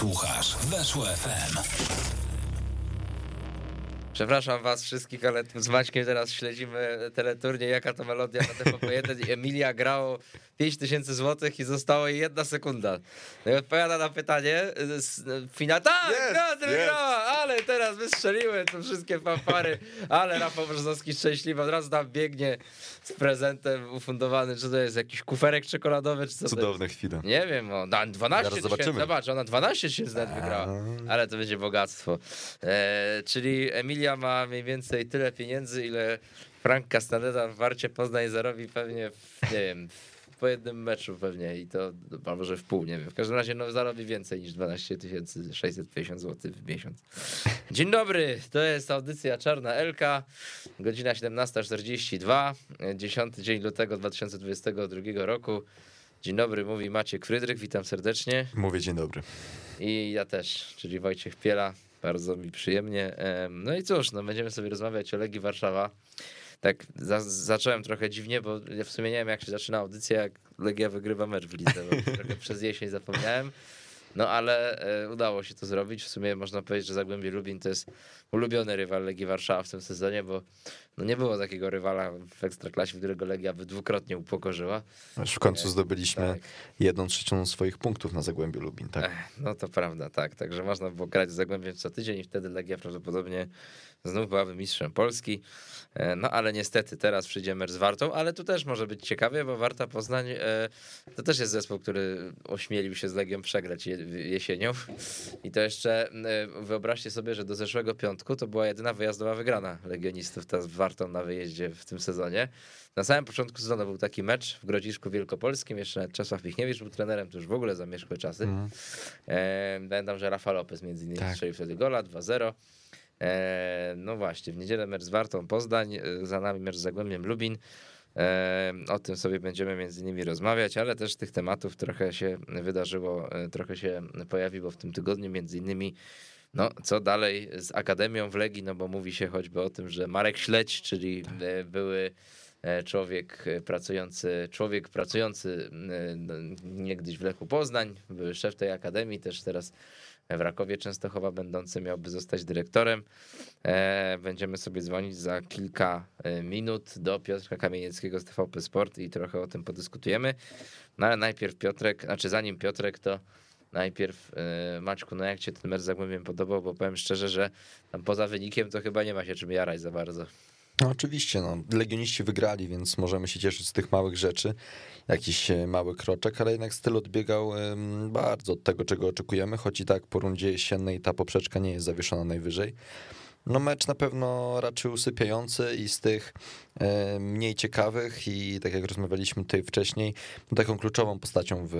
Słuchasz Weszło FM. Przepraszam was wszystkich, ale z Maćkiem teraz śledzimy teleturniej, jaka to melodia na TVP1 i Emilia grało 5000 zł i zostało jej jedna sekunda. No i odpowiada na pytanie, finał, tak, Jest, Piotr jest. grała, ale teraz wystrzeliły to wszystkie fanfary, ale Rafał Brzozowski szczęśliwy, od razu tam biegnie z prezentem ufundowany, czy to jest jakiś kuferek czekoladowy, czy co? Cudowne chwile. Nie wiem, o, na 12 Zaraz tysięcy, zobaczymy. zobacz, ona 12 tysięcy wygrała, ale to będzie bogactwo. E, czyli Emilia ma mniej więcej tyle pieniędzy, ile Frank Castaneda w Warcie Poznań zarobi pewnie, w, nie wiem, po jednym meczu pewnie i to, a może w pół, nie wiem. W każdym razie no, zarobi więcej niż 12 650 zł w miesiąc. Dzień dobry, to jest audycja Czarna Elka, godzina 17.42, 10 dzień lutego 2022 roku. Dzień dobry, mówi Maciek Frydrych, witam serdecznie. Mówię dzień dobry. I ja też, czyli Wojciech Piela. Bardzo mi przyjemnie. Em, No i cóż, no będziemy sobie rozmawiać o Legii Warszawa. Tak za, zacząłem trochę dziwnie, bo ja w sumie nie wiem jak się zaczyna audycja, jak Legia wygrywa mecz w lidze, bo trochę przez jesień zapomniałem. No ale e, udało się to zrobić. W sumie można powiedzieć, że Zagłębie Lubin to jest ulubiony rywal Legii Warszawa w tym sezonie, bo no nie było takiego rywala w Ekstraklasie, którego Legia by dwukrotnie upokorzyła. Aż w końcu zdobyliśmy Tak. jedną trzecią swoich punktów na Zagłębiu Lubin, tak? No to prawda, tak. Także można było grać z Zagłębiem co tydzień i wtedy Legia prawdopodobnie znów byłaby mistrzem Polski. E, No ale niestety teraz przyjdzie mecz z Wartą, ale tu też może być ciekawie, bo Warta Poznań e, to też jest zespół, który ośmielił się z Legią przegrać jesienią. I to jeszcze e, wyobraźcie sobie, że do zeszłego piątku to była jedyna wyjazdowa wygrana Legionistów ta z Wartą na wyjeździe w tym sezonie. Na samym początku sezonu był taki mecz w Grodzisku Wielkopolskim, jeszcze Czesław Michniewicz był trenerem, to już w ogóle zamierzchłe czasy. Mhm. E, Pamiętam, że Rafa Lopez między innymi Tak. strzelił wtedy gola 2-0. E, No właśnie, w niedzielę mecz z Wartą Poznań, e, za nami mecz z Zagłębiem Lubin. O tym sobie będziemy między innymi rozmawiać, ale też tych tematów trochę się wydarzyło, e, trochę się pojawiło w tym tygodniu, między innymi no, co dalej z Akademią w Legii, no bo mówi się choćby o tym, że Marek Śledź, czyli e, były e, człowiek pracujący, człowiek pracujący niegdyś w Lechu Poznań, były szef tej akademii, też teraz w Rakowie Częstochowa będący miałby zostać dyrektorem. E, Będziemy sobie dzwonić za kilka e, minut do Piotra Kamienieckiego z TVP Sport i trochę o tym podyskutujemy. No ale najpierw Piotrek, znaczy zanim Piotrek, to najpierw e, Maćku, no jak cię ten mecz z Zagłębiem podobał, bo powiem szczerze, że tam poza wynikiem to chyba nie ma się czym jarać za bardzo. No oczywiście, no, legioniści wygrali, więc możemy się cieszyć z tych małych rzeczy, jakiś e, mały kroczek, ale jednak styl odbiegał bardzo od tego, czego oczekujemy, choć i tak po rundzie jesiennej ta poprzeczka nie jest zawieszona najwyżej. No mecz na pewno raczej usypiający i z tych mniej ciekawych i tak jak rozmawialiśmy tutaj wcześniej, no taką kluczową postacią w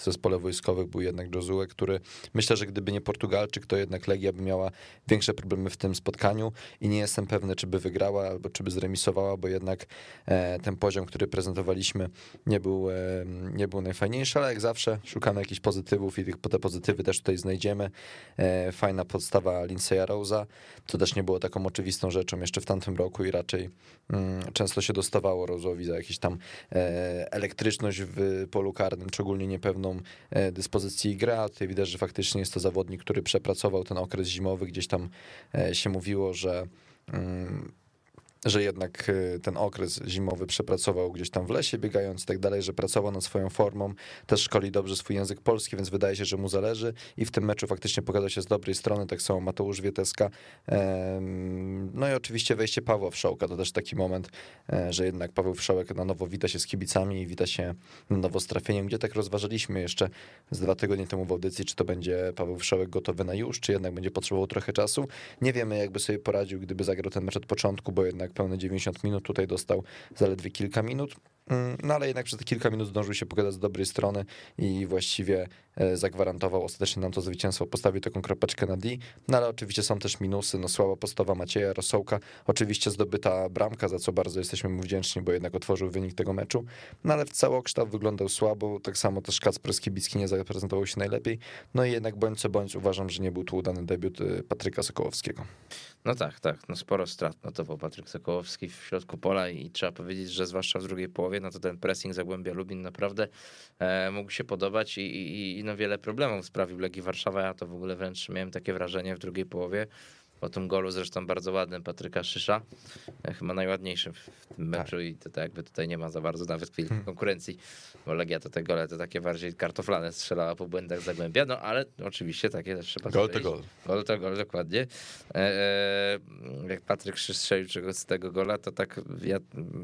zespole wojskowych był jednak Josue, który myślę, że gdyby nie Portugalczyk, to jednak Legia by miała większe problemy w tym spotkaniu i nie jestem pewny, czy by wygrała albo czy by zremisowała, bo jednak e, ten poziom, który prezentowaliśmy nie był, e, nie był najfajniejszy, ale jak zawsze szukamy jakichś pozytywów i tych, te pozytywy też tutaj znajdziemy. E, Fajna podstawa Lindsaya Rose'a, co też nie było taką oczywistą rzeczą jeszcze w tamtym roku i raczej mm, często się dostawało Rose'owi za jakieś tam e, elektryczność w polu karnym, czy ogólnie niepewną e, dyspozycji gry, a tutaj widać, że faktycznie jest to zawodnik, który przepracował ten okres zimowy, gdzieś tam e, się mówiło, że mm, że jednak e, ten okres zimowy przepracował gdzieś tam w lesie biegając i tak dalej, że pracował nad swoją formą, też szkoli dobrze swój język polski, więc wydaje się, że mu zależy i w tym meczu faktycznie pokazał się z dobrej strony, tak samo Mateusz Wieteska. No i oczywiście wejście Pawła Wszołka, to też taki moment, e, że jednak Paweł Wszołek na nowo wita się z kibicami i wita się na nowo z trafieniem, gdzie tak rozważaliśmy jeszcze z dwa tygodnie temu w audycji, czy to będzie Paweł Wszołek gotowy na już, czy jednak będzie potrzebował trochę czasu. Nie wiemy, jakby sobie poradził, gdyby zagrał ten mecz od początku, bo jednak pełne 90 minut, tutaj dostał zaledwie kilka minut. Mm, No ale jednak przez kilka minut zdążył się pokazać z dobrej strony i właściwie e, zagwarantował ostatecznie nam to zwycięstwo, postawił taką kropeczkę na D. No ale oczywiście są też minusy, no słaba postawa Macieja Rosołka, oczywiście zdobyta bramka, za co bardzo jesteśmy mu wdzięczni, bo jednak otworzył wynik tego meczu. No ale w całokształt wyglądał słabo, tak samo też Kacper Skibicki nie zaprezentował się najlepiej. No i jednak bądź co bądź uważam, że nie był tu udany debiut e, Patryka Sokołowskiego. No tak, tak, no sporo strat notował Patryk Sokołowski w środku pola i trzeba powiedzieć, że zwłaszcza w drugiej połowie No to ten pressing Zagłębia Lubin naprawdę e, mógł się podobać i, i, i no wiele problemów sprawił Legii Warszawa. Ja to w ogóle wręcz miałem takie wrażenie w drugiej połowie, po tym golu zresztą bardzo ładnym Patryka Szysza, e, chyba najładniejszym w tym meczu tak. i to, to jakby tutaj nie ma za bardzo nawet chwili hmm. konkurencji, bo Legia to te gole to takie bardziej kartoflane strzelała po błędach Zagłębia, no ale oczywiście takie też trzeba Gol to gol. Gol to gol, dokładnie. E, e, jak Patryk Szysz strzelił czegoś z tego gola, to tak ja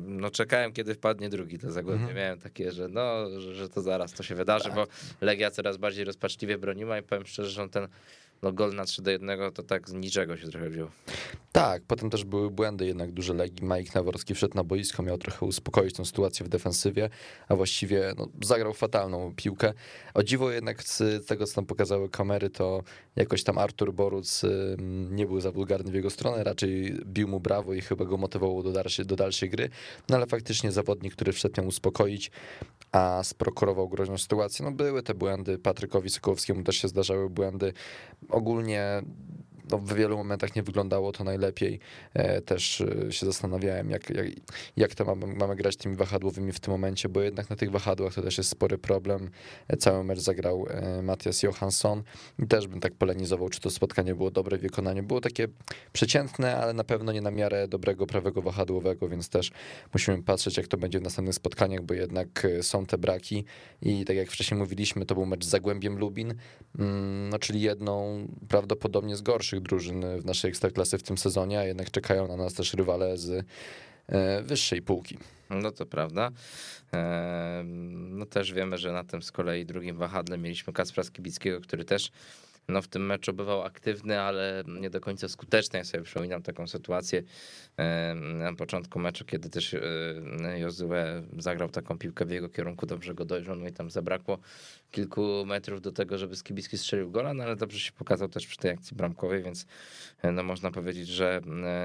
no czekałem kiedy wpadnie drugi to Zagłębie, hmm. miałem takie, że no, że, że, to zaraz to się wydarzy, tak. bo Legia coraz bardziej rozpaczliwie broniła i powiem szczerze, że on ten no gol na 3 do 1 to tak z niczego się trochę wziął. Tak, potem też były błędy jednak duże Legii. Mike Naworski wszedł na boisko, miał trochę uspokoić tą sytuację w defensywie, a właściwie no, zagrał fatalną piłkę. O dziwo jednak z tego, co tam pokazały kamery, to jakoś tam Artur Boruc nie był za wulgarny w jego stronę, raczej bił mu brawo i chyba go motywował do dalszej, do dalszej gry, no ale faktycznie zawodnik, który wszedł miał uspokoić, a sprokurował groźną sytuację. No były te błędy, Patrykowi Sokołowskiemu też się zdarzały błędy. Ogólnie no, w wielu momentach nie wyglądało to najlepiej. E, też e, się zastanawiałem, jak, jak, jak to mamy, mamy grać tymi wahadłowymi w tym momencie, bo jednak na tych wahadłach to też jest spory problem. E, cały mecz zagrał Matias Johansson i też bym tak polenizował, czy to spotkanie było dobre w wykonaniu. Było takie przeciętne, ale na pewno nie na miarę dobrego prawego wahadłowego, więc też musimy patrzeć, jak to będzie w następnych spotkaniach, bo jednak są te braki i tak jak wcześniej mówiliśmy, to był mecz z Zagłębiem Lubin, mm, no czyli jedną prawdopodobnie z gorszych najlepszych drużyn w naszej ekstraklasy w tym sezonie, a jednak czekają na nas też rywale z e, wyższej półki. No to prawda. E, no też wiemy, że na tym z kolei drugim wahadle mieliśmy Kacpra Skibickiego, który też no w tym meczu bywał aktywny, ale nie do końca skuteczny. Ja sobie przypominam taką sytuację na początku meczu, kiedy też Jozue zagrał taką piłkę w jego kierunku, dobrze go dojrzał, no i tam zabrakło kilku metrów do tego, żeby Skibicki strzelił gola, no ale dobrze się pokazał też przy tej akcji bramkowej, więc e, no można powiedzieć, że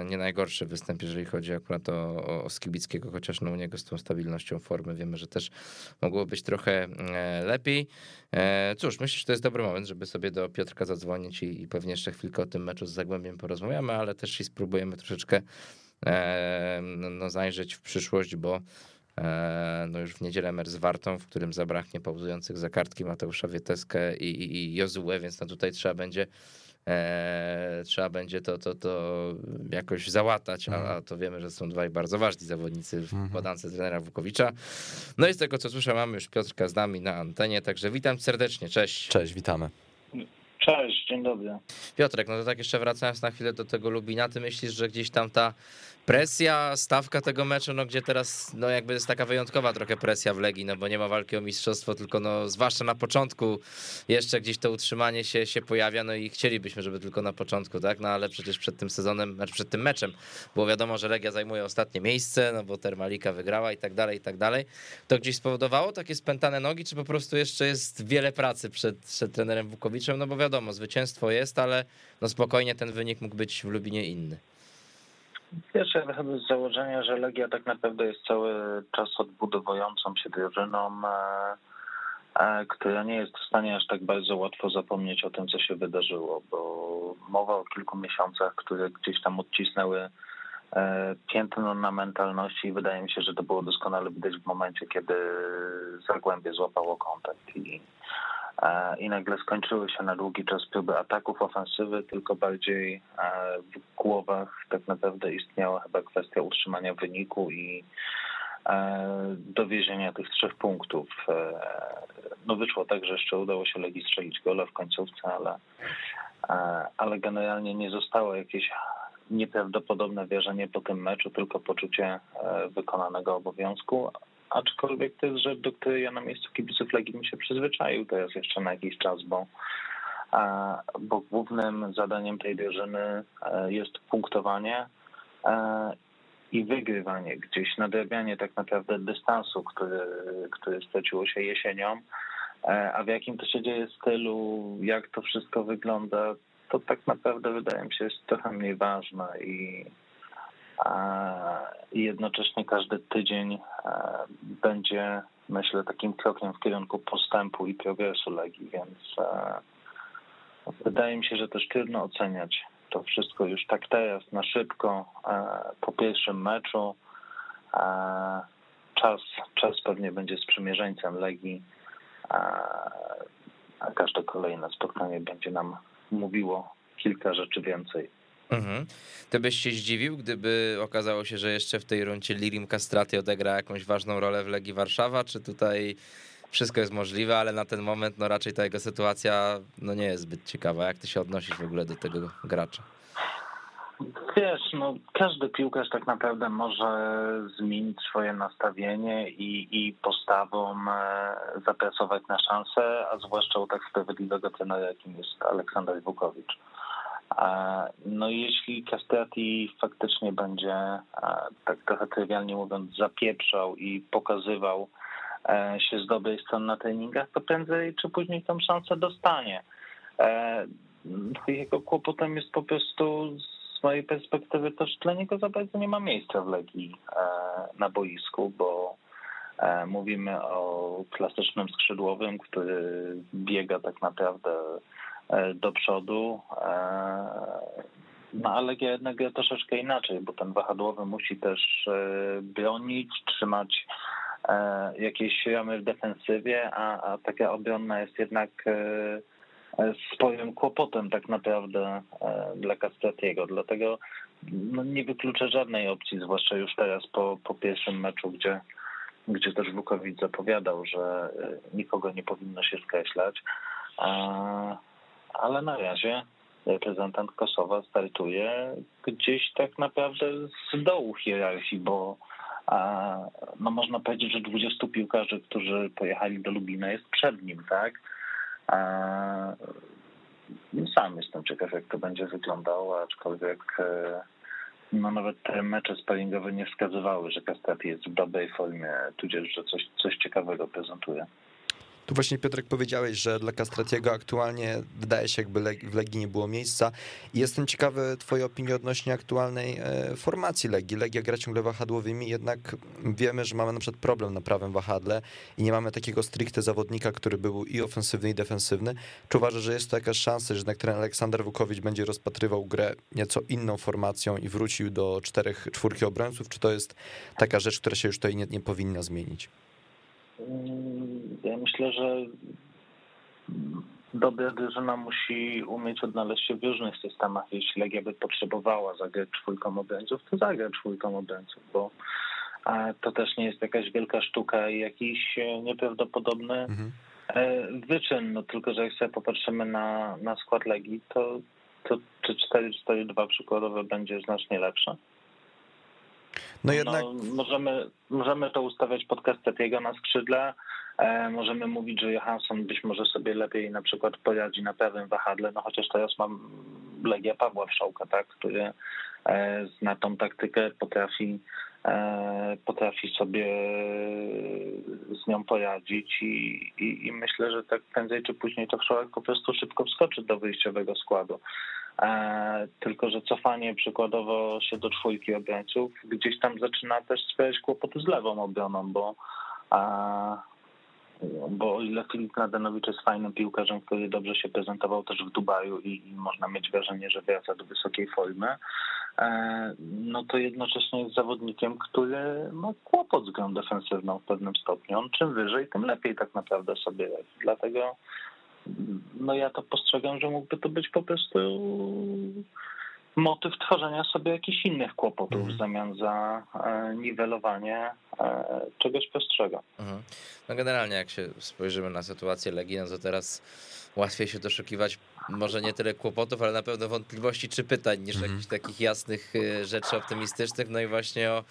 nie najgorszy występ, jeżeli chodzi akurat o, o Skibickiego, chociaż no u niego z tą stabilnością formy wiemy, że też mogło być trochę e, lepiej. E, cóż, myślę, że to jest dobry moment, żeby sobie do Piotrka zadzwonić i, i pewnie jeszcze chwilkę o tym meczu z Zagłębiem porozmawiamy, ale też i spróbujemy troszeczkę no, no, zajrzeć w przyszłość, bo E, no już w niedzielę mecz z Wartą, w którym zabraknie pauzujących za kartki Mateusza Wieteskę i, i, i Jozue, więc no tutaj trzeba będzie e, trzeba będzie to, to, to jakoś załatać, a, mhm. a to wiemy, że są dwaj bardzo ważni zawodnicy w mhm. podance trenera Wukowicza. No i z tego co słyszę, mamy już Piotrka z nami na antenie, także witam serdecznie, cześć. Cześć, witamy. Cześć, dzień dobry. Piotrek, no to tak jeszcze wracając na chwilę do tego Lubina, ty myślisz, że gdzieś tam ta presja, stawka tego meczu, no gdzie teraz no jakby jest taka wyjątkowa trochę presja w Legii, no bo nie ma walki o mistrzostwo, tylko no zwłaszcza na początku jeszcze gdzieś to utrzymanie się, się pojawia, no i chcielibyśmy, żeby tylko na początku, tak, no ale przecież przed tym sezonem, znaczy przed tym meczem było wiadomo, że Legia zajmuje ostatnie miejsce, no bo Termalika wygrała i tak dalej, i tak dalej. To gdzieś spowodowało takie spętane nogi, czy po prostu jeszcze jest wiele pracy przed, przed trenerem Wukowiczem, no bo wiadomo, zwycięstwo jest, ale no spokojnie ten wynik mógł być w Lubinie inny. Wiesz, ja wychodzę z założenia, że Legia tak naprawdę jest cały czas odbudowującą się drużyną, e, e, która nie jest w stanie aż tak bardzo łatwo zapomnieć o tym, co się wydarzyło, bo mowa o kilku miesiącach, które gdzieś tam odcisnęły e, piętno na mentalności i wydaje mi się, że to było doskonale widać w momencie, kiedy Zagłębie złapało kontakt i i nagle skończyły się na długi czas próby ataków, ofensywy, tylko bardziej e, w głowach tak naprawdę istniała chyba kwestia utrzymania wyniku i e, dowiezienia tych trzech punktów. E, no wyszło tak, że jeszcze udało się Legii strzelić gola w końcówce, ale, ale generalnie nie zostało jakieś nieprawdopodobne wierzenie po tym meczu, tylko poczucie wykonanego obowiązku, aczkolwiek to jest rzecz, do której ja na miejscu kibiców Legii bym się przyzwyczaił teraz jeszcze na jakiś czas, bo, bo głównym zadaniem tej drużyny e, jest punktowanie e, i wygrywanie gdzieś, nadrabianie tak naprawdę dystansu, który, który straciło się jesienią, e, a w jakim to się dzieje stylu, jak to wszystko wygląda, to tak naprawdę wydaje mi się jest trochę mniej ważne i i jednocześnie każdy tydzień e, będzie, myślę, takim krokiem w kierunku postępu i progresu Legii, więc e, wydaje mi się, że też trudno oceniać to wszystko już tak teraz, na szybko, e, po pierwszym meczu, czas, czas pewnie będzie sprzymierzeńcem Legii, a każde kolejne spotkanie będzie nam mówiło kilka rzeczy więcej. Mhm. Ty byś się zdziwił, gdyby okazało się, że jeszcze w tej rundzie Lirim Castrati odegra jakąś ważną rolę w Legii Warszawa, czy tutaj wszystko jest możliwe, ale na ten moment no raczej ta jego sytuacja no nie jest zbyt ciekawa. Jak ty się odnosisz w ogóle do tego gracza? Wiesz, no każdy piłkarz tak naprawdę może zmienić swoje nastawienie i, i postawą e, zapracować na szansę, a zwłaszcza u tak sprawiedliwego trenera, jakim jest Aleksander Wukowicz. No jeśli Castrati faktycznie będzie, tak trochę trywialnie mówiąc, zapieprzał i pokazywał e, się z dobrej strony na treningach, to prędzej czy później tą szansę dostanie. E, no jego kłopotem jest po prostu z mojej perspektywy też dla niego za bardzo nie ma miejsca w Legii e, na boisku, bo mówimy o klasycznym skrzydłowym, który biega tak naprawdę do przodu. E, no ale jednak gra troszeczkę inaczej, bo ten wahadłowy musi też e, bronić, trzymać jakieś ramy w defensywie, a, a taka obronna jest jednak swoim kłopotem tak naprawdę dla Castratiego. Dlatego no, nie wykluczę żadnej opcji, zwłaszcza już teraz po, po pierwszym meczu, gdzie, gdzie też Wukowicz zapowiadał, że nikogo nie powinno się skreślać ale na razie reprezentant Kosowa startuje gdzieś tak naprawdę z dołu hierarchii, bo no można powiedzieć, że 20 piłkarzy, którzy pojechali do Lubina jest przed nim, tak? Sam jestem ciekaw, jak to będzie wyglądało, aczkolwiek e, no nawet te mecze sparingowe nie wskazywały, że Kastapi jest w dobrej formie, tudzież, że coś, coś ciekawego prezentuje. Tu właśnie Piotrek powiedziałeś, że dla Castratiego aktualnie wydaje się jakby w Legii nie było miejsca jestem ciekawy twojej opinii odnośnie aktualnej e, formacji Legii. Legia gra ciągle wahadłowymi, jednak wiemy, że mamy na przykład problem na prawym wahadle i nie mamy takiego stricte zawodnika, który był i ofensywny i defensywny. Czy uważasz, że jest to jakaś szansa, że ten Aleksander Wukowicz będzie rozpatrywał grę nieco inną formacją i wrócił do czterech, czwórki obrońców, czy to jest taka rzecz, która się już tutaj nie, nie powinna zmienić? Mm, ja myślę, że dobra drużyna musi umieć odnaleźć się w różnych systemach. Jeśli Legia by potrzebowała zagrać czwórką obrońców, to zagra czwórką obrońców, bo to też nie jest jakaś wielka sztuka i jakiś e, nieprawdopodobny mhm. E, wyczyn. No tylko, że jak sobie popatrzymy na, na skład Legii, to, to czy 4-4-2 przykładowe będzie znacznie lepsze. No jednak... No, możemy, możemy to ustawiać pod Kastetiego na skrzydle, e, możemy mówić, że Johansson być może sobie lepiej na przykład poradzi na prawym wahadle, no chociaż teraz mam Legia Pawła Wszołka, tak, który e, zna tą taktykę, potrafi e, potrafi sobie z nią poradzić i, i, i myślę, że tak prędzej czy później to Wszołek po prostu szybko wskoczy do wyjściowego składu. E, tylko że cofanie przykładowo się do czwórki obrońców gdzieś tam zaczyna też sprawiać kłopoty z lewą obroną, bo bo o ile Filip Nadenowicz jest fajnym piłkarzem, który dobrze się prezentował też w Dubaju i, można mieć wrażenie, że wraca do wysokiej formy, e, no to jednocześnie jest zawodnikiem, który ma kłopot z grą defensywną w pewnym stopniu. On czym wyżej, tym lepiej tak naprawdę sobie jest. Dlatego no ja to postrzegam, że mógłby to być po prostu motyw tworzenia sobie jakichś innych kłopotów mhm. w zamian za e, niwelowanie e, czegoś prostszego. Mhm. No generalnie jak się spojrzymy na sytuację Legii, no to teraz łatwiej się doszukiwać może nie tyle kłopotów, ale na pewno wątpliwości czy pytań niż mhm. jakichś takich jasnych y, rzeczy optymistycznych. No i właśnie o,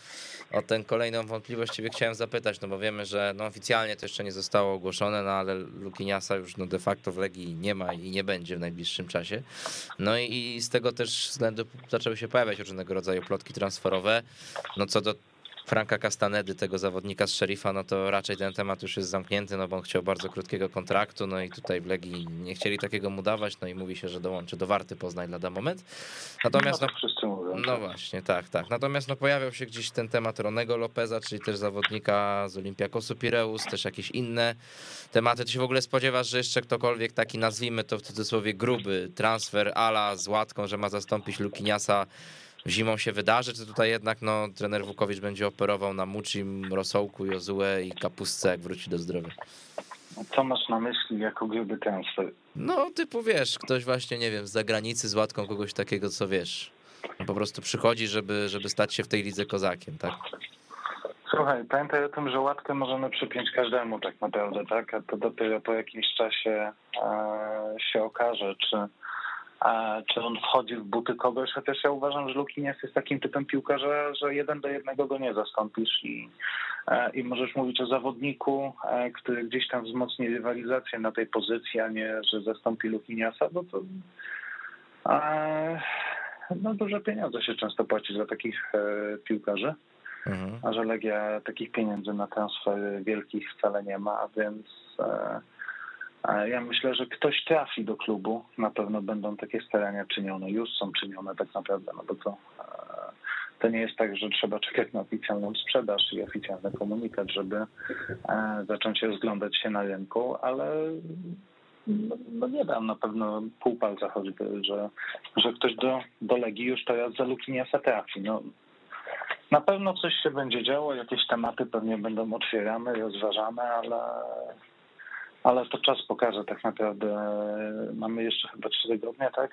o tę kolejną wątpliwość ciebie chciałem zapytać, no bo wiemy, że no oficjalnie to jeszcze nie zostało ogłoszone, no ale Lukiniasa już no de facto w Legii nie ma i nie będzie w najbliższym czasie. No i, i z tego też względu zaczęły się pojawiać różnego rodzaju plotki transferowe. No co do Franka Castanedy, tego zawodnika z Szerifa, no to raczej ten temat już jest zamknięty, no bo on chciał bardzo krótkiego kontraktu, no i tutaj w Legii nie chcieli takiego mu dawać, no i mówi się, że dołączy do Warty Poznań lada moment. Natomiast no, no, no właśnie, tak, tak. Natomiast no pojawiał się gdzieś ten temat Ronego Lopeza, czyli też zawodnika z Olympiakosu Pireus, też jakieś inne tematy. Ty się w ogóle spodziewasz, że jeszcze ktokolwiek taki, nazwijmy to w cudzysłowie gruby transfer ala z łatką, że ma zastąpić Lukiniasa zimą się wydarzy, czy tutaj jednak no, trener Wukowicz będzie operował na Mucim, Rosołku, Jozue i Kapustce, jak wróci do zdrowia? Co masz na myśli jako gruby transfer? No, typu wiesz, ktoś właśnie, nie wiem, z zagranicy z łatką kogoś takiego, co wiesz, po prostu przychodzi, żeby, żeby stać się w tej lidze kozakiem, tak? Słuchaj, pamiętaj o tym, że łatkę możemy przypiąć każdemu tak naprawdę, tak? A to dopiero po jakimś czasie e, się okaże, czy, czy on wchodzi w buty kogoś, chociaż ja uważam, że Lukinias jest takim typem piłkarza, że jeden do jednego go nie zastąpisz i, e, i możesz mówić o zawodniku, e, który gdzieś tam wzmocni rywalizację na tej pozycji, a nie, że zastąpi Lukiniasa, bo to e, no duże pieniądze się często płaci za takich piłkarzy. Mhm. A że Legia takich pieniędzy na transfery wielkich wcale nie ma, więc ja myślę, że ktoś trafi do klubu. Na pewno będą takie starania czynione, już są czynione tak naprawdę, no bo to, e, to nie jest tak, że trzeba czekać na oficjalną sprzedaż i oficjalny komunikat, żeby e, zacząć rozglądać się na rynku, ale no, no nie dam na pewno pół palca choćby, że, że ktoś do, do Legii już teraz za Lukiniasa trafi. No, na pewno coś się będzie działo, jakieś tematy pewnie będą otwierane, rozważane, ale, ale to czas pokaże tak naprawdę. Mamy jeszcze chyba trzy tygodnie, tak?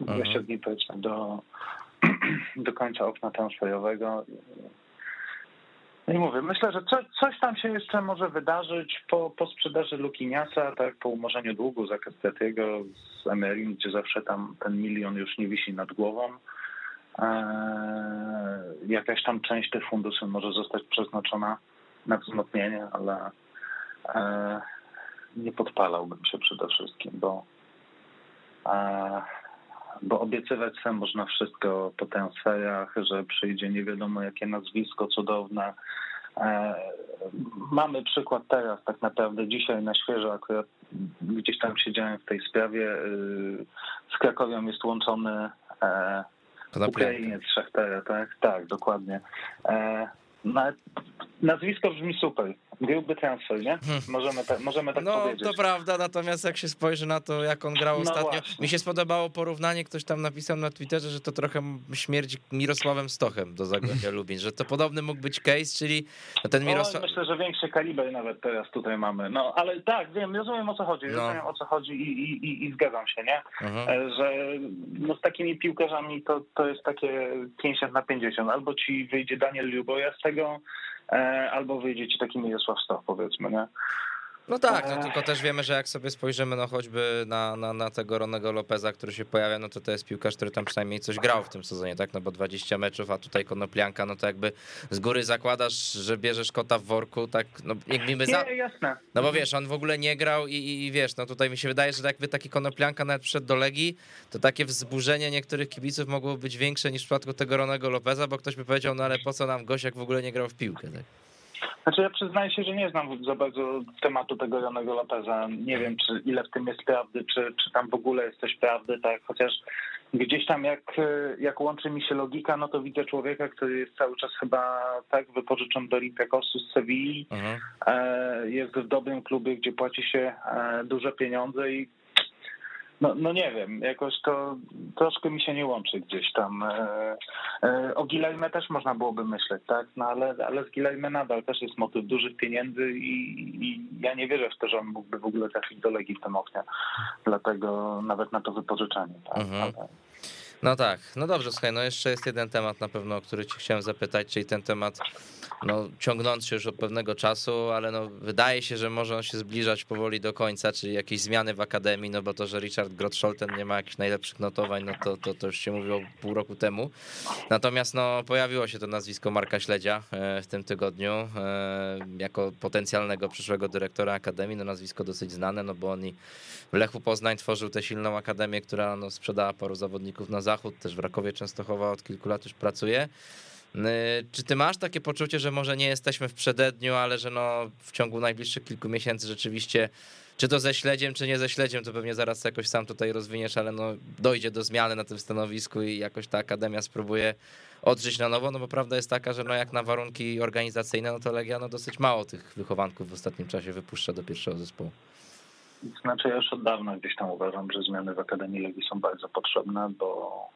20 Mhm. dni powiedzmy do, do końca okna transferowego. No I mówię, myślę, że co, coś tam się jeszcze może wydarzyć po, po sprzedaży Lukiniasa, tak, po umorzeniu długu za Castratiego z Emerim, gdzie zawsze tam ten milion już nie wisi nad głową. Eee, jakaś tam część tych funduszy może zostać przeznaczona na wzmocnienie, ale eee, nie podpalałbym się przede wszystkim, bo, eee, bo obiecywać sam można wszystko po transferach, że przyjdzie nie wiadomo jakie nazwisko cudowne. Eee, Mamy przykład teraz, tak naprawdę dzisiaj na świeżo, akurat gdzieś tam siedziałem w tej sprawie. Yy, Z Krakowią jest łączony Konoplianka. Ukrainiec Szachtera, tak? Tak, dokładnie. E, na, nazwisko brzmi super. Gruby transfer, nie? Możemy, ta, możemy tak Hmm. No, powiedzieć. to prawda, natomiast jak się spojrzy na to, jak on grał No ostatnio, właśnie. mi się spodobało porównanie, ktoś tam napisał na Twitterze, że to trochę śmierdzi Mirosławem Stochem do Zagłębia Lubin, że to podobny mógł być case, czyli no ten Mirosław... myślę, że większy kaliber nawet teraz tutaj mamy. No, ale tak, wiem, rozumiem o co chodzi. No. Rozumiem o co chodzi i, i, i, i zgadzam się, nie? Mhm. E, Że no, z takimi piłkarzami to, to jest takie 50 na 50. Albo ci wyjdzie Daniel Luboja z tego, albo wyjdzie ci taki Mirosław Stoch, powiedzmy, nie? No tak, no Ech. tylko też wiemy, że jak sobie spojrzymy no choćby na, na, na tego Ronego Lopeza, który się pojawia, no to to jest piłkarz, który tam przynajmniej coś grał w tym sezonie, tak? No bo 20 meczów, a tutaj Konoplianka, no to jakby z góry zakładasz, że bierzesz kota w worku, tak? No jak mi by za... Nie, jasne. No bo wiesz, on w ogóle nie grał i, i, i wiesz, no tutaj mi się wydaje, że jakby taki Konoplianka nawet przyszedł do Legii, to takie wzburzenie niektórych kibiców mogło być większe niż w przypadku tego Ronego Lopeza, bo ktoś by powiedział, no ale po co nam gość, jak w ogóle nie grał w piłkę, tak? Znaczy ja przyznaję się, że nie znam za bardzo tematu tego Jonego Lopeza. Nie wiem, czy ile w tym jest prawdy, czy, czy tam w ogóle jest coś prawdy, tak? Chociaż gdzieś tam jak, jak łączy mi się logika, no to widzę człowieka, który jest cały czas chyba tak wypożyczony do Olympiakosu z Sewilli. Mhm. E, Jest w dobrym klubie, gdzie płaci się e, duże pieniądze i no, no nie wiem, jakoś to troszkę mi się nie łączy gdzieś tam. E, e, O Gilajme też można byłoby myśleć, tak? No ale, ale z Gilajme nadal też jest motyw dużych pieniędzy i, i ja nie wierzę w to, że on mógłby w ogóle trafić do Legii w tym oknie. Dlatego nawet na to wypożyczenie, tak? Mhm. Ale- No tak, no dobrze, słuchaj, no jeszcze jest jeden temat na pewno, o który ci chciałem zapytać, czyli ten temat, no ciągnący już od pewnego czasu, ale no wydaje się, że może on się zbliżać powoli do końca, czyli jakieś zmiany w Akademii, no bo to, że Richard Grotscholten nie ma jakichś najlepszych notowań, no to, to, to już się mówiło pół roku temu. Natomiast no pojawiło się to nazwisko Marka Śledzia e, w tym tygodniu, e, jako potencjalnego przyszłego dyrektora Akademii, no nazwisko dosyć znane, no bo on i w Lechu Poznań tworzył tę silną akademię, która no, sprzedała paru zawodników na zachód, też w Rakowie Częstochowa od kilku lat już pracuje. Yy, Czy ty masz takie poczucie, że może nie jesteśmy w przededniu, ale że no w ciągu najbliższych kilku miesięcy rzeczywiście, czy to ze śledziem, czy nie ze śledziem, to pewnie zaraz jakoś sam tutaj rozwiniesz, ale no dojdzie do zmiany na tym stanowisku i jakoś ta akademia spróbuje odżyć na nowo, no bo prawda jest taka, że no jak na warunki organizacyjne, no to Legia no dosyć mało tych wychowanków w ostatnim czasie wypuszcza do pierwszego zespołu. Znaczy ja już od dawna gdzieś tam uważam, że zmiany w Akademii Legii są bardzo potrzebne, bo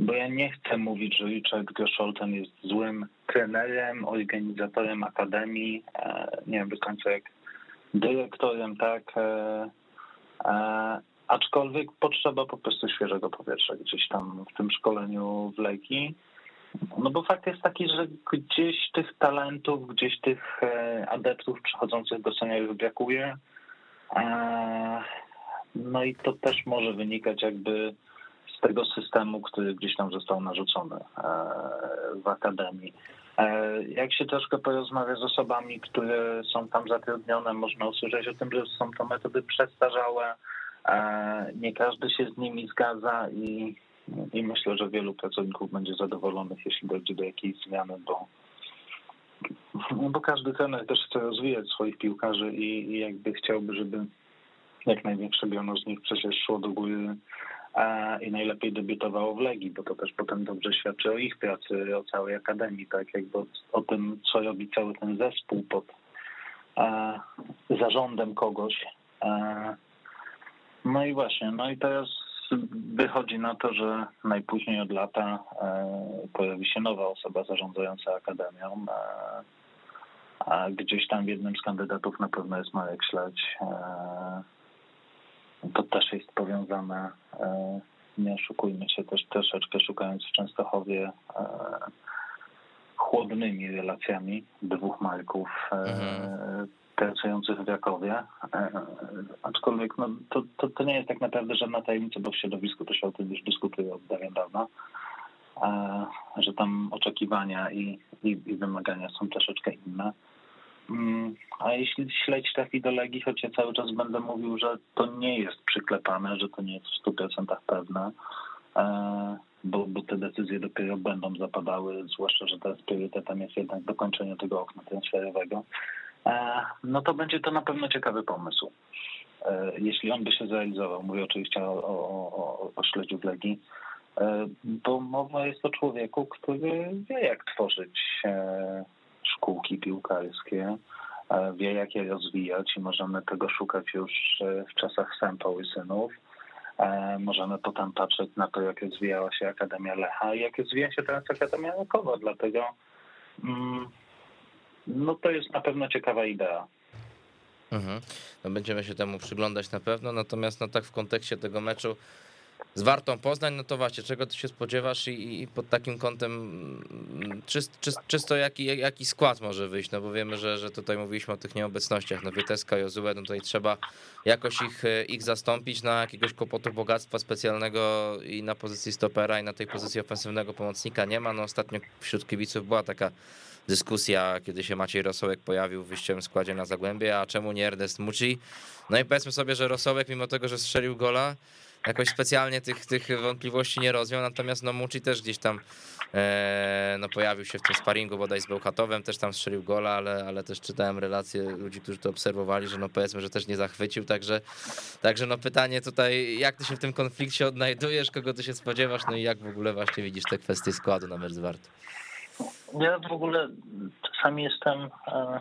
bo ja nie chcę mówić, że Richard Gerszolten jest złym trenerem, organizatorem akademii, e, nie wiem do końca jak dyrektorem, tak, e, e, aczkolwiek potrzeba po prostu świeżego powietrza gdzieś tam w tym szkoleniu w Leki. No bo fakt jest taki, że gdzieś tych talentów, gdzieś tych adeptów przychodzących do seniorów brakuje. No i to też może wynikać jakby z tego systemu, który gdzieś tam został narzucony e, w akademii. E, jak się troszkę porozmawia z osobami, które są tam zatrudnione, można usłyszeć o tym, że są to metody przestarzałe, e, nie każdy się z nimi zgadza i, i myślę, że wielu pracowników będzie zadowolonych, jeśli dojdzie do jakiejś zmiany, bo, bo każdy trener też chce rozwijać swoich piłkarzy i, i jakby chciałby, żeby jak największe grono z nich przecież szło do góry i najlepiej debiutowało w Legii, bo to też potem dobrze świadczy o ich pracy, o całej akademii, tak jakby o, o tym, co robi cały ten zespół pod zarządem kogoś. No i właśnie, no i teraz wychodzi na to, że najpóźniej od lata pojawi się nowa osoba zarządzająca akademią. A gdzieś tam jednym z kandydatów na pewno jest Marek Śledź to też jest powiązane, e, nie oszukujmy się, też troszeczkę szukając w Częstochowie e, chłodnymi relacjami dwóch Marków e, mhm. Pracujących w Krakowie. Aczkolwiek no, to, to, to nie jest tak naprawdę żadna tajemnica, bo w środowisku to się o tym już dyskutuje od dawien dawna, że tam oczekiwania i, i, i wymagania są troszeczkę inne. Mm, a jeśli śledź trafi do Legii, choć ja cały czas będę mówił, że to nie jest przyklepane, że to nie jest w 100% pewne, e, bo, bo te decyzje dopiero będą zapadały, zwłaszcza, że teraz priorytetem jest jednak dokończenie tego okna transferowego, e, no to będzie to na pewno ciekawy pomysł. E, jeśli on by się zrealizował, mówię oczywiście o, o, o, o śledziu Legii, bo mowa jest o człowieku, który wie jak tworzyć szkółki piłkarskie, e, wie jak je rozwijać i możemy tego szukać już e, w czasach Sępą i Synów. E, możemy potem patrzeć na to, jak rozwijała się Akademia Lecha i jak rozwija się teraz Akademia Lekowa, dlatego mm, no to jest na pewno ciekawa idea. Mhm. No będziemy się temu przyglądać na pewno, natomiast no tak w kontekście tego meczu z Wartą Poznań, no to właśnie, czego ty się spodziewasz i, i pod takim kątem mm, czyst, czyst, czysto jaki, jaki skład może wyjść, no bo wiemy, że, że tutaj mówiliśmy o tych nieobecnościach, no Wieteska, Jozue, no tutaj trzeba jakoś ich, ich zastąpić na jakiegoś kłopotu bogactwa specjalnego i na pozycji stopera i na tej pozycji ofensywnego pomocnika nie ma, no ostatnio wśród kibiców była taka dyskusja, kiedy się Maciej Rosołek pojawił w wyjściowym składzie na Zagłębie, a czemu nie Ernest Muci? No i powiedzmy sobie, że Rosołek mimo tego, że strzelił gola, jakoś specjalnie tych, tych wątpliwości nie rozwiął, natomiast no Muci też gdzieś tam e, no pojawił się w tym sparingu bodaj z Bełchatowem, też tam strzelił gola, ale, ale też czytałem relacje ludzi, którzy to obserwowali, że no powiedzmy, że też nie zachwycił, także, także no pytanie tutaj, jak ty się w tym konflikcie odnajdujesz, kogo ty się spodziewasz, no i jak w ogóle właśnie widzisz te kwestie składu na mecz? Ja w ogóle czasami jestem e,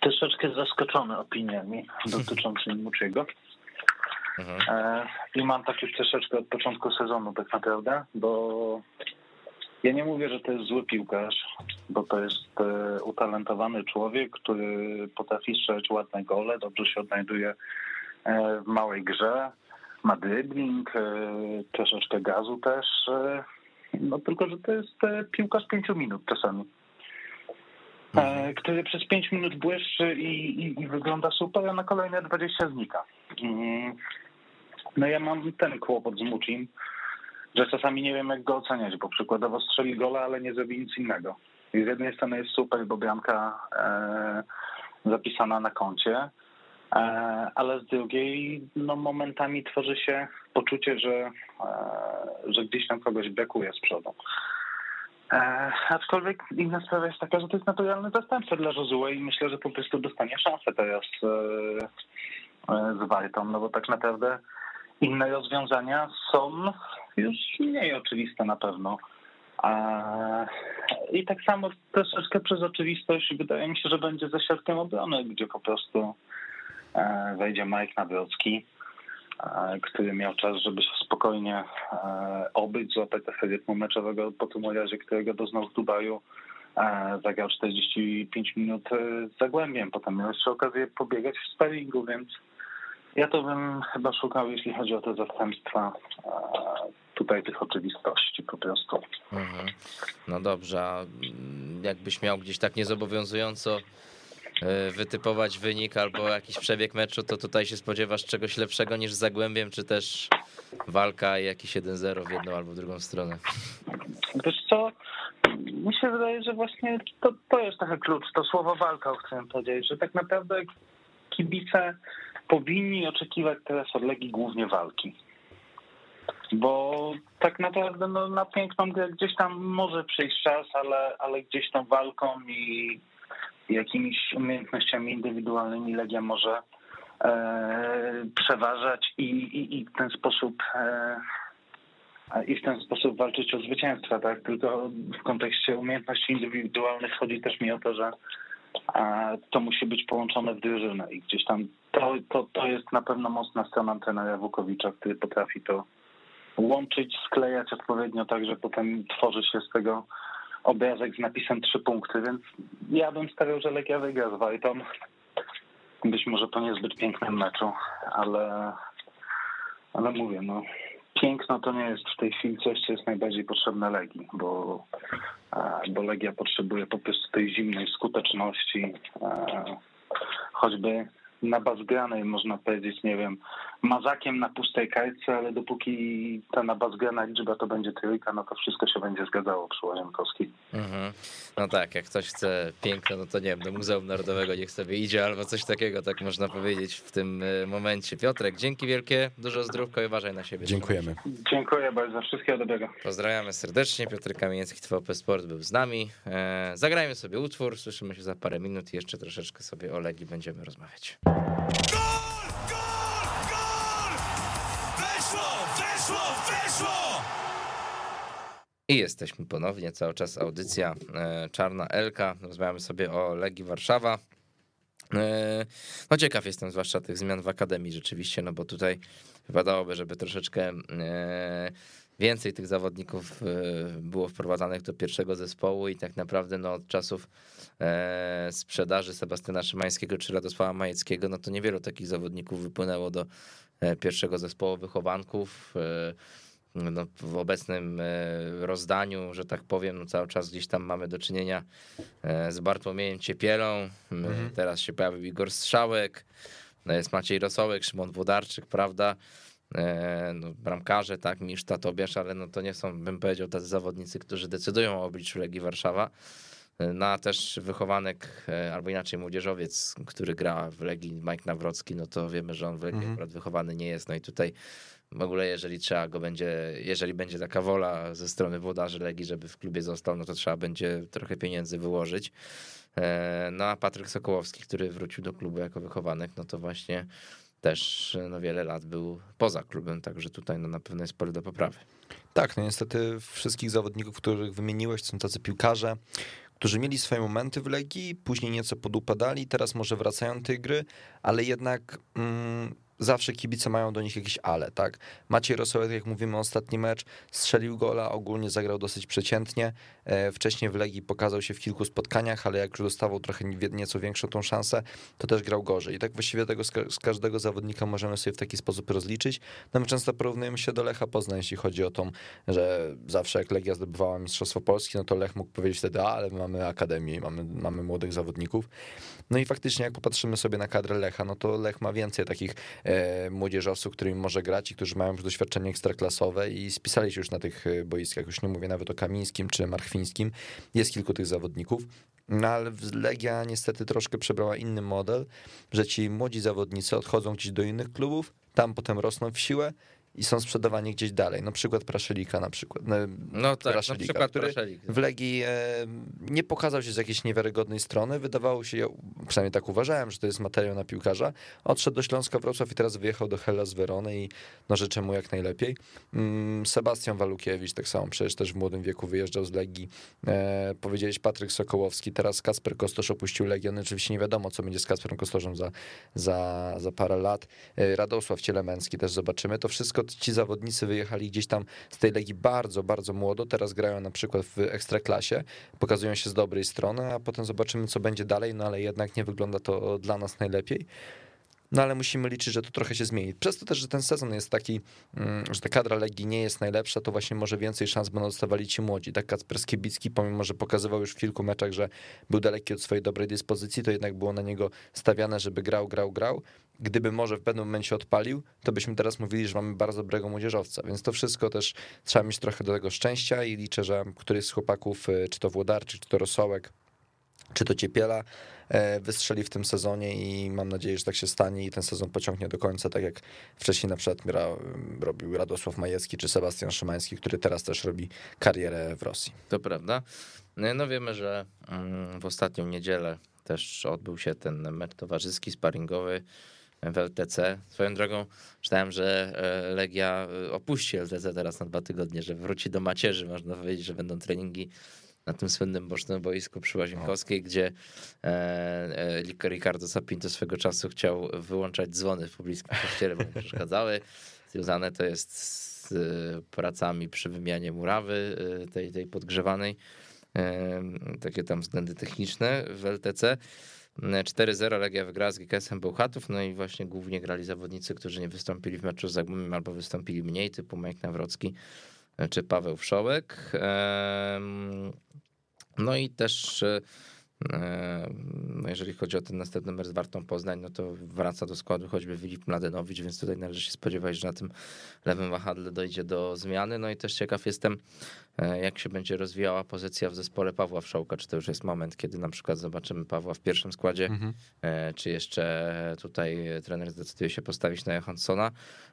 troszeczkę zaskoczony opiniami dotyczącymi Muciego. Mhm. E, I mam tak już troszeczkę od początku sezonu tak naprawdę, bo ja nie mówię, że to jest zły piłkarz, bo to jest e, utalentowany człowiek, który potrafi strzelać ładne gole, dobrze się odnajduje w małej grze, ma dribbling, troszeczkę gazu też, no tylko, że to jest piłkarz pięciu minut czasami. Mhm. który przez pięć minut błyszczy i, i, i, wygląda super, a na kolejne 20 znika. Mm. No ja mam ten kłopot z Mucim, że czasami nie wiem jak go oceniać, bo przykładowo strzeli gola, ale nie zrobi nic innego. I z jednej strony jest super, bo bramka e, zapisana na koncie, e, ale z drugiej no momentami tworzy się poczucie, że, e, że gdzieś tam kogoś brakuje z przodu. E, aczkolwiek inna sprawa jest taka, że to jest naturalny zastępca dla Josue i myślę, że po prostu dostanie szansę teraz e, e, z Wartą, no bo tak naprawdę inne rozwiązania są już mniej oczywiste na pewno. I tak samo troszeczkę przez oczywistość wydaje mi się, że będzie ze środkiem obrony, gdzie po prostu e, wejdzie Mike Nawrocki. który miał czas, żeby się spokojnie obyć, złapać rytmu meczowego po tym urazie, którego doznał w Dubaju. Zagrał 45 minut z Zagłębiem, potem miał jeszcze okazję pobiegać w sparingu, więc ja to bym chyba szukał, jeśli chodzi o te zastępstwa, tutaj tych oczywistości po prostu. Mhm. No dobrze, a jakbyś miał gdzieś tak niezobowiązująco e, wytypować wynik albo jakiś przebieg meczu, to tutaj się spodziewasz czegoś lepszego niż Zagłębiem, czy też walka i jakiś 1-0 w jedną albo w drugą stronę? Wiesz co, mi się wydaje, że właśnie to, to jest trochę klucz, to słowo walka, o którym powiedziałeś, że tak naprawdę kibice powinni oczekiwać teraz od Legii głównie walki. Bo tak naprawdę no, na piękną grę gdzieś tam może przyjść czas, ale, ale gdzieś tą walką i jakimiś umiejętnościami indywidualnymi Legia może e, przeważać i, i, i w ten sposób e, i w ten sposób walczyć o zwycięstwa, tak? Tylko w kontekście umiejętności indywidualnych chodzi też mi o to, że to musi być połączone w drużynę i gdzieś tam to, to, to jest na pewno mocna strona trenera Wukowicza, który potrafi to łączyć, sklejać odpowiednio tak, że potem tworzy się z tego obrazek z napisem trzy punkty, więc ja bym stawiał, że Legia wygra z Wajtą. Być może po niezbyt pięknym meczu, ale, ale mówię, no piękno to nie jest w tej chwili coś, co jest najbardziej potrzebne Legii, bo, bo Legia potrzebuje po prostu tej zimnej skuteczności, choćby na bazgranej, można powiedzieć, nie wiem, mazakiem na pustej kajce, ale dopóki ta nabazgrana liczba to będzie trójka, no to wszystko się będzie zgadzało przy Łazienkowskiej. Mhm. No tak, jak ktoś chce piękno, no to nie wiem, do Muzeum Narodowego niech sobie idzie, albo coś takiego, tak można powiedzieć w tym e, momencie. Piotrek, dzięki wielkie, dużo zdrówka i uważaj na siebie. Dziękujemy. Dziękuję bardzo, wszystkiego dobrego. Pozdrawiamy serdecznie, Piotr Kamieniecki, TVP Sport był z nami. E, zagrajmy sobie utwór, słyszymy się za parę minut i jeszcze troszeczkę sobie o Legii będziemy rozmawiać. I jesteśmy ponownie, cały czas audycja e, Czarna Elka. Rozmawiamy sobie o Legii Warszawa. E, no ciekaw jestem zwłaszcza tych zmian w Akademii rzeczywiście, no bo tutaj wypadałoby, żeby troszeczkę e, więcej tych zawodników było wprowadzanych do pierwszego zespołu i tak naprawdę no, od czasów sprzedaży Sebastiana Szymańskiego czy Radosława Majeckiego, no to niewielu takich zawodników wypłynęło do pierwszego zespołu wychowanków. No, w obecnym e, rozdaniu, że tak powiem, no cały czas gdzieś tam mamy do czynienia e, z Bartłomiejem Ciepielą, mhm. teraz się pojawił Igor Strzałek, no, jest Maciej Rosołek, Szymon Włodarczyk, prawda, e, no, bramkarze, tak, Miszta, Tobiasz, ale no to nie są, bym powiedział, tacy zawodnicy, którzy decydują o obliczu Legii Warszawa. No a też wychowanek, albo inaczej młodzieżowiec, który gra w Legii, Mike Nawrocki, no to wiemy, że on w Legii mhm. wychowany nie jest. No i tutaj w ogóle jeżeli trzeba go będzie, jeżeli będzie taka wola ze strony włodarzy Legii, żeby w klubie został, no to trzeba będzie trochę pieniędzy wyłożyć. E, no a Patryk Sokołowski, który wrócił do klubu jako wychowanek, no to właśnie też no wiele lat był poza klubem, także tutaj no na pewno jest pole do poprawy. Tak, no niestety wszystkich zawodników, których wymieniłeś, są tacy piłkarze, którzy mieli swoje momenty w Legii, później nieco podupadali, teraz może wracają do tej gry, ale jednak mm, zawsze kibice mają do nich jakieś ale, tak? Maciej Rosołek, jak mówimy, ostatni mecz, strzelił gola, ogólnie zagrał dosyć przeciętnie. E, wcześniej w Legii pokazał się w kilku spotkaniach, ale jak już dostawał trochę nieco większą tą szansę, to też grał gorzej. I tak właściwie tego z każdego zawodnika możemy sobie w taki sposób rozliczyć. No my często porównujemy się do Lecha Poznań, jeśli chodzi o tą, że zawsze jak Legia zdobywała Mistrzostwo Polski, no to Lech mógł powiedzieć wtedy, a, ale mamy akademię, mamy, mamy młodych zawodników. No i faktycznie jak popatrzymy sobie na kadrę Lecha, no to Lech ma więcej takich E, młodzieżowców, którymi może grać i którzy mają już doświadczenie ekstraklasowe i spisali się już na tych e, boiskach. Już nie mówię nawet o Kamińskim czy Marchwińskim. Jest kilku tych zawodników. No ale Legia niestety troszkę przebrała inny model, że ci młodzi zawodnicy odchodzą gdzieś do innych klubów, tam potem rosną w siłę i są sprzedawani gdzieś dalej. No przykład Praszelika na przykład. No tak, Praszelika, na przykład który Praszelik. w Legii e, nie pokazał się z jakiejś niewiarygodnej strony. Wydawało się, ja przynajmniej tak uważałem, że to jest materiał na piłkarza. Odszedł do Śląska Wrocław i teraz wyjechał do Hellas Verony i no życzę mu jak najlepiej. Mm, Sebastian Walukiewicz tak samo przecież też w młodym wieku wyjeżdżał z Legii. E, powiedziałeś Patryk Sokołowski, teraz Kasper Kostosz opuścił Legię. No, oczywiście nie wiadomo, co będzie z Kasperem Kostoszem za, za, za parę lat. E, Radosław Cielemęcki też zobaczymy. To wszystko ci zawodnicy wyjechali gdzieś tam z tej Legii bardzo, bardzo młodo. Teraz grają na przykład w Ekstraklasie, pokazują się z dobrej strony, a potem zobaczymy, co będzie dalej, no ale jednak nie wygląda to dla nas najlepiej. No ale musimy liczyć, że to trochę się zmieni. Przez to też, że ten sezon jest taki, mm, że ta kadra Legii nie jest najlepsza, to właśnie może więcej szans będą dostawali ci młodzi. Tak Kacper Skibicki, pomimo, że pokazywał już w kilku meczach, że był daleki od swojej dobrej dyspozycji, to jednak było na niego stawiane, żeby grał, grał, grał. Gdyby może w pewnym momencie odpalił, to byśmy teraz mówili, że mamy bardzo dobrego młodzieżowca, więc to wszystko też trzeba mieć trochę do tego szczęścia i liczę, że któryś z chłopaków, y, czy to Włodarczyk, czy to Rosołek, czy to Ciepiela, E, wystrzeli w tym sezonie i mam nadzieję, że tak się stanie i ten sezon pociągnie do końca, tak jak wcześniej na przykład robił Radosław Majewski czy Sebastian Szymański, który teraz też robi karierę w Rosji. To prawda. No, no wiemy, że mm, w ostatnią niedzielę też odbył się ten mecz towarzyski, sparingowy w LTC. Swoją drogą czytałem, że e, Legia e, opuści LTC teraz na dwa tygodnie, że wróci do macierzy, można powiedzieć, że będą treningi na tym słynnym bocznym boisku przy Łazienkowskiej, gdzie e, e, Ricardo Sapinto swego czasu chciał wyłączać dzwony w pobliskim kościele, bo mu przeszkadzały. Związane to jest z e, pracami przy wymianie murawy tej, tej podgrzewanej. Takie tam względy techniczne w LTC. 4-0 Legia wygrała z GKS-em Bełchatów, no i właśnie głównie grali zawodnicy, którzy nie wystąpili w meczu z Zagłębiem albo wystąpili mniej, typu Mike Nawrocki czy Paweł Wszołek. No i też no jeżeli chodzi o ten następny mecz z Wartą Poznań, no to wraca do składu choćby Filip Mladenowicz, więc tutaj należy się spodziewać, że na tym lewym wahadle dojdzie do zmiany. No i też ciekaw jestem, E, jak się będzie rozwijała pozycja w zespole Pawła Wszołka, czy to już jest moment, kiedy na przykład zobaczymy Pawła w pierwszym składzie, mhm. E, czy jeszcze tutaj trener zdecyduje się postawić na Johanssona,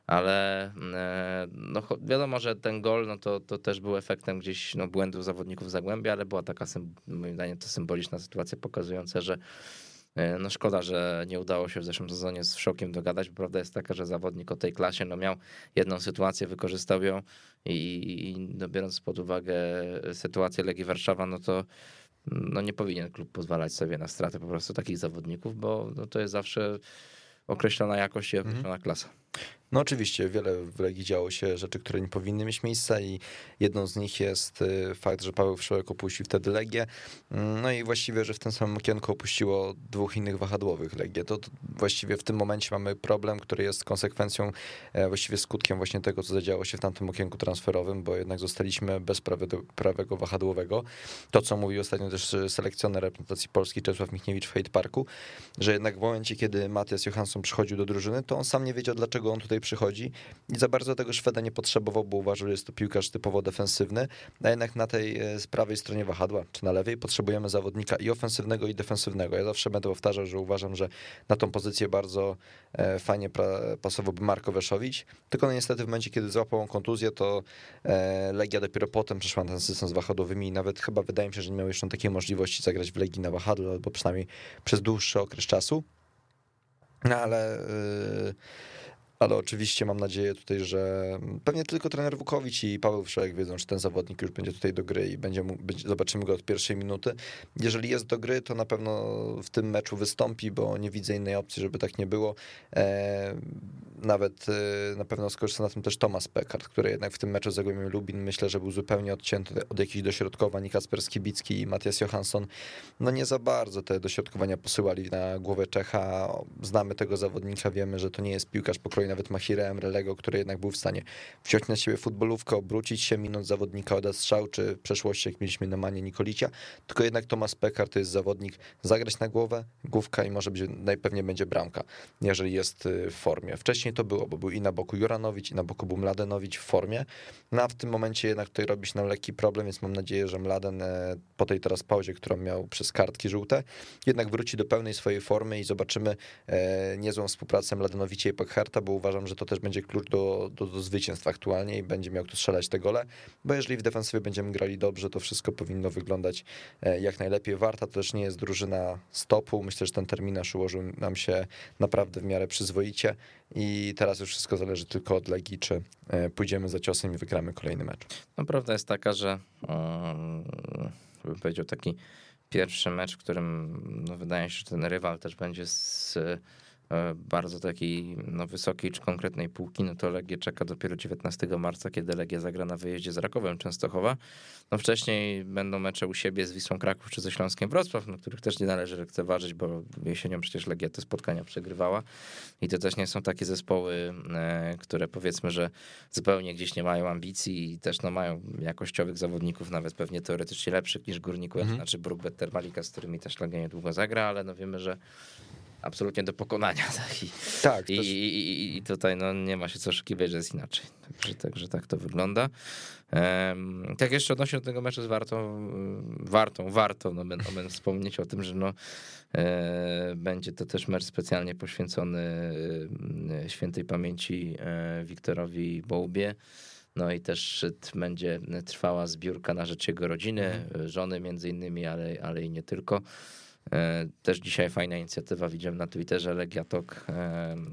ale e, no, wiadomo, że ten gol no to, to też był efektem gdzieś no, błędów zawodników Zagłębia, ale była taka, moim zdaniem, to symboliczna sytuacja pokazująca, że E, no szkoda, że nie udało się w zeszłym sezonie z Szokiem dogadać, bo prawda jest taka, że zawodnik o tej klasie no miał jedną sytuację, wykorzystał ją i, i no biorąc pod uwagę sytuację Legii Warszawa, no to no nie powinien klub pozwalać sobie na stratę po prostu takich zawodników, bo no to jest zawsze określona jakość i określona mhm. klasa. No oczywiście, wiele w Legii działo się rzeczy, które nie powinny mieć miejsca i jedną z nich jest y, fakt, że Paweł Wszołek opuścił wtedy Legię, mm, no i właściwie, że w tym samym okienku opuściło dwóch innych wahadłowych Legię. To, właściwie w tym momencie mamy problem, który jest konsekwencją, e, właściwie skutkiem właśnie tego, co zadziało się w tamtym okienku transferowym, bo jednak zostaliśmy bez prawego wahadłowego. To, co mówił ostatnio też selekcjoner reprezentacji Polski Czesław Michniewicz w Hate Parku, że jednak w momencie, kiedy Matias Johansson przychodził do drużyny, to on sam nie wiedział, dlaczego on tutaj przychodzi i za bardzo tego Szweda nie potrzebował, bo uważał, że jest to piłkarz typowo defensywny, a jednak na tej e, prawej stronie wahadła, czy na lewej, potrzebujemy zawodnika i ofensywnego, i defensywnego. Ja zawsze będę powtarzał, że uważam, że na tą pozycję bardzo e, fajnie pasowałby Marko Weszowicz, tylko no niestety w momencie, kiedy złapał kontuzję, to e, Legia dopiero potem przeszła na ten system z wahadłowymi i nawet chyba wydaje mi się, że nie miał jeszcze takiej możliwości zagrać w Legii na wahadle, albo przynajmniej przez dłuższy okres czasu. No ale... Yy ale oczywiście mam nadzieję tutaj, że pewnie tylko trener Wukowicz i Paweł Wszelek wiedzą, że ten zawodnik już będzie tutaj do gry i będzie, mu, będzie, zobaczymy go od pierwszej minuty. Jeżeli jest do gry, to na pewno w tym meczu wystąpi, bo nie widzę innej opcji, żeby tak nie było. E, nawet e, na pewno skorzysta na tym też Tomasz Pekart, który jednak w tym meczu z Zagłębiem Lubin myślę, że był zupełnie odcięty od jakichś dośrodkowań Kasper Skibicki i Matias Johansson. No nie za bardzo te dośrodkowania posyłali na głowę Czecha. Znamy tego zawodnika, wiemy, że to nie jest piłkarz pokroju nawet Mahira Emrelego, który jednak był w stanie wziąć na siebie futbolówkę, obrócić się, minąć zawodnika od strzał, czy w przeszłości, jak mieliśmy na Manie Nikolicia, tylko jednak Tomasz Pekar to jest zawodnik zagrać na głowę, główka i może być, najpewniej będzie bramka, jeżeli jest y, w formie. Wcześniej to było, bo był i na boku Juranowicz, i na boku był Mladenowicz w formie, no a w tym momencie jednak tutaj robi się nam lekki problem, więc mam nadzieję, że Mladen e, po tej teraz pauzie, którą miał przez kartki żółte, jednak wróci do pełnej swojej formy i zobaczymy e, niezłą współpracę Mladenowicza i Pekharta, bo uważam, że to też będzie klucz do, do, do zwycięstwa aktualnie i będzie miał kto strzelać te gole, bo jeżeli w defensywie będziemy grali dobrze, to wszystko powinno wyglądać e, jak najlepiej. Warta to też nie jest drużyna stopu. Myślę, że ten terminarz ułożył nam się naprawdę w miarę przyzwoicie i teraz już wszystko zależy tylko od Legii, czy e, pójdziemy za ciosem i wygramy kolejny mecz. No prawda jest taka, że bym powiedział taki pierwszy mecz, w którym no, wydaje się, że ten rywal też będzie z bardzo takiej no, wysokiej czy konkretnej półki, no to Legię czeka dopiero 19 marca, kiedy Legia zagra na wyjeździe z Rakowem Częstochowa. No wcześniej będą mecze u siebie z Wisłą Kraków czy ze Śląskiem Wrocław, no, których też nie należy lekceważyć, bo jesienią przecież Legia te spotkania przegrywała i to też nie są takie zespoły, e, które powiedzmy, że zupełnie gdzieś nie mają ambicji i też no, mają jakościowych zawodników, nawet pewnie teoretycznie lepszych niż Górnik Łęczna mm czy Brookbetter Malika, z którymi też Legia niedługo zagra, ale no wiemy, że absolutnie do pokonania. Tak, I, tak, i, i, i tutaj no, nie ma się co oszukiwać, że jest inaczej. Także, także tak to wygląda. Um, tak jeszcze odnośnie do tego meczu z Wartą, Wartą, warto no, ben, wspomnieć o tym, że no, e, będzie to też mecz specjalnie poświęcony e, świętej pamięci e, Wiktorowi Bołbie. No i też będzie trwała zbiórka na rzecz jego rodziny, mhm. żony między innymi, ale, ale i nie tylko. E, też dzisiaj fajna inicjatywa, widziałem na Twitterze Legiatok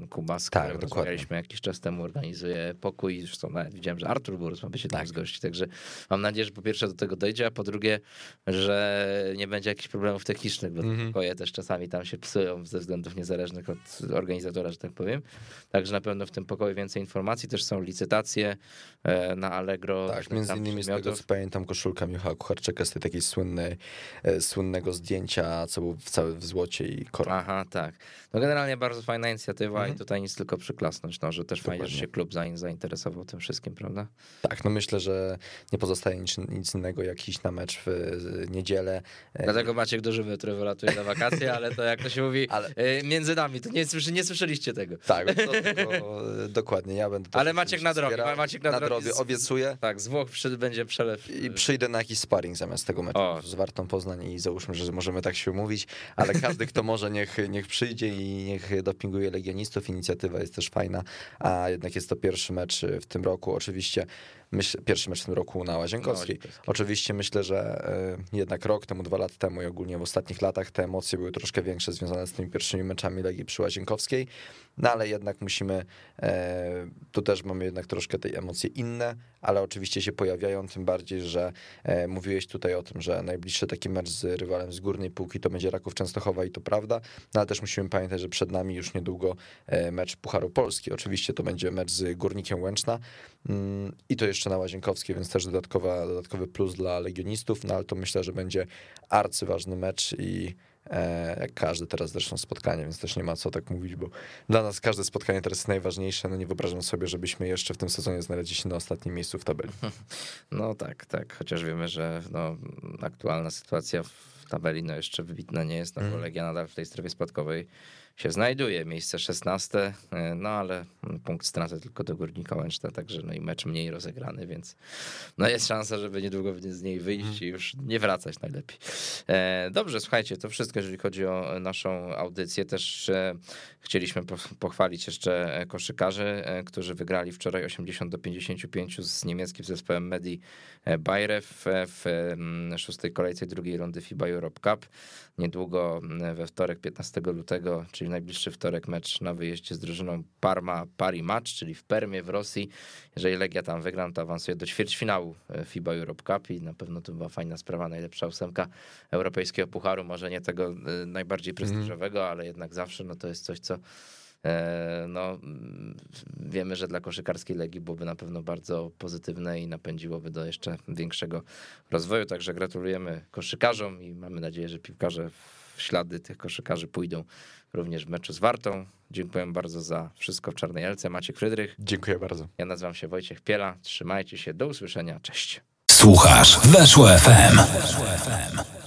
Kuba, z tak, rozmawialiśmy jakiś czas temu, organizuje pokój. Zresztą nawet widziałem, że Artur Burus ma być jednym tak. z gości. Także mam nadzieję, że po pierwsze do tego dojdzie, a po drugie, że nie będzie jakichś problemów technicznych, bo mm -hmm. pokoje też czasami tam się psują ze względów niezależnych od organizatora, że tak powiem. Także na pewno w tym pokoju więcej informacji. Też są licytacje e, na Allegro. Tak, między innymi z tego co pamiętam koszulka Michała Kucharczyka z tej takiej słynnej, e, słynnego zdjęcia, co był cały w złocie i koronie. Aha, tak. No generalnie bardzo fajna inicjatywa mhm. i tutaj nic tylko przyklasnąć, no, że też Dokładnie. fajnie, że się klub zainteresował tym wszystkim, prawda? Tak, no myślę, że nie pozostaje nic, nic innego jak iść na mecz w niedzielę. E, Dlatego Maciek do żywy, który wylatuje na wakacje, ale to jak to się mówi, ale... E, między nami, to nie, nie słyszeliście tego. Tak, to, to, dokładnie, ja będę Ale Maciek na drogę, Maciek na, na drogę, obiecuję. Tak, z Włoch będzie przelew. I przyjdę na jakiś sparring zamiast tego meczu o. z Wartą Poznań i załóżmy, że możemy tak się umówić, ale każdy, kto może, niech, niech przyjdzie i niech dopinguje legionistów. Inicjatywa jest też fajna, a jednak jest to pierwszy mecz w tym roku. Oczywiście myśl, pierwszy mecz w tym roku na Łazienkowskiej. Oczywiście myślę, że e, jednak rok temu, dwa lata temu i ogólnie w ostatnich latach te emocje były troszkę większe związane z tymi pierwszymi meczami Legii przy Łazienkowskiej, no ale jednak musimy, e, tu też mamy jednak troszkę tej emocje inne, ale oczywiście się pojawiają, tym bardziej, że e, mówiłeś tutaj o tym, że najbliższy taki mecz z rywalem z górnej półki to będzie Raków Częstochowa i to prawda, no ale też musimy pamiętać, że przed nami już niedługo mecz Pucharu Polski. Oczywiście to będzie mecz z Górnikiem Łęczna mm, i to jeszcze na Łazienkowskiej, więc też dodatkowa, dodatkowy plus dla legionistów, no ale to myślę, że będzie arcyważny mecz i e, jak każde teraz zresztą spotkanie, więc też nie ma co tak mówić, bo dla nas każde spotkanie teraz jest najważniejsze. No nie wyobrażam sobie, żebyśmy jeszcze w tym sezonie znaleźli się na ostatnim miejscu w tabeli. No tak, tak, chociaż wiemy, że no, aktualna sytuacja w tabeli no jeszcze wybitna nie jest, no bo mm. Legia nadal w tej strefie spadkowej się znajduje. Miejsce 16, e, no ale punkt straty tylko do Górnika Łęczna, także no i mecz mniej rozegrany, więc no jest szansa, żeby niedługo z niej wyjść mhm. i już nie wracać najlepiej. E, dobrze, słuchajcie, to wszystko, jeżeli chodzi o naszą audycję. Też e, chcieliśmy pochwalić jeszcze koszykarzy, którzy wygrali wczoraj 80 do 55 z niemieckim zespołem Medi Bayrew w szóstej kolejce drugiej rundy FIBA Europe Cup. Niedługo we wtorek 15 lutego, czyli najbliższy wtorek mecz na wyjeździe z drużyną Parma Pari Match, czyli w Permie w Rosji. Jeżeli Legia tam wygra, no to awansuje do ćwierćfinału e, FIBA Europe Cup i na pewno to była fajna sprawa, najlepsza ósemka europejskiego pucharu, może nie tego e, najbardziej mhm. prestiżowego, mm. ale jednak zawsze no to jest coś, co e, no, wiemy, że dla koszykarskiej Legii byłoby na pewno bardzo pozytywne i napędziłoby do jeszcze większego rozwoju. Także gratulujemy koszykarzom i mamy nadzieję, że piłkarze ślady tych koszykarzy pójdą również w meczu z Wartą. Dziękuję bardzo za wszystko w Czarnej Elce. Maciek Frydrych. Dziękuję bardzo. Ja nazywam się Wojciech Piela. Trzymajcie się. Do usłyszenia. Cześć. Słuchasz Weszło FM. Weszło FM.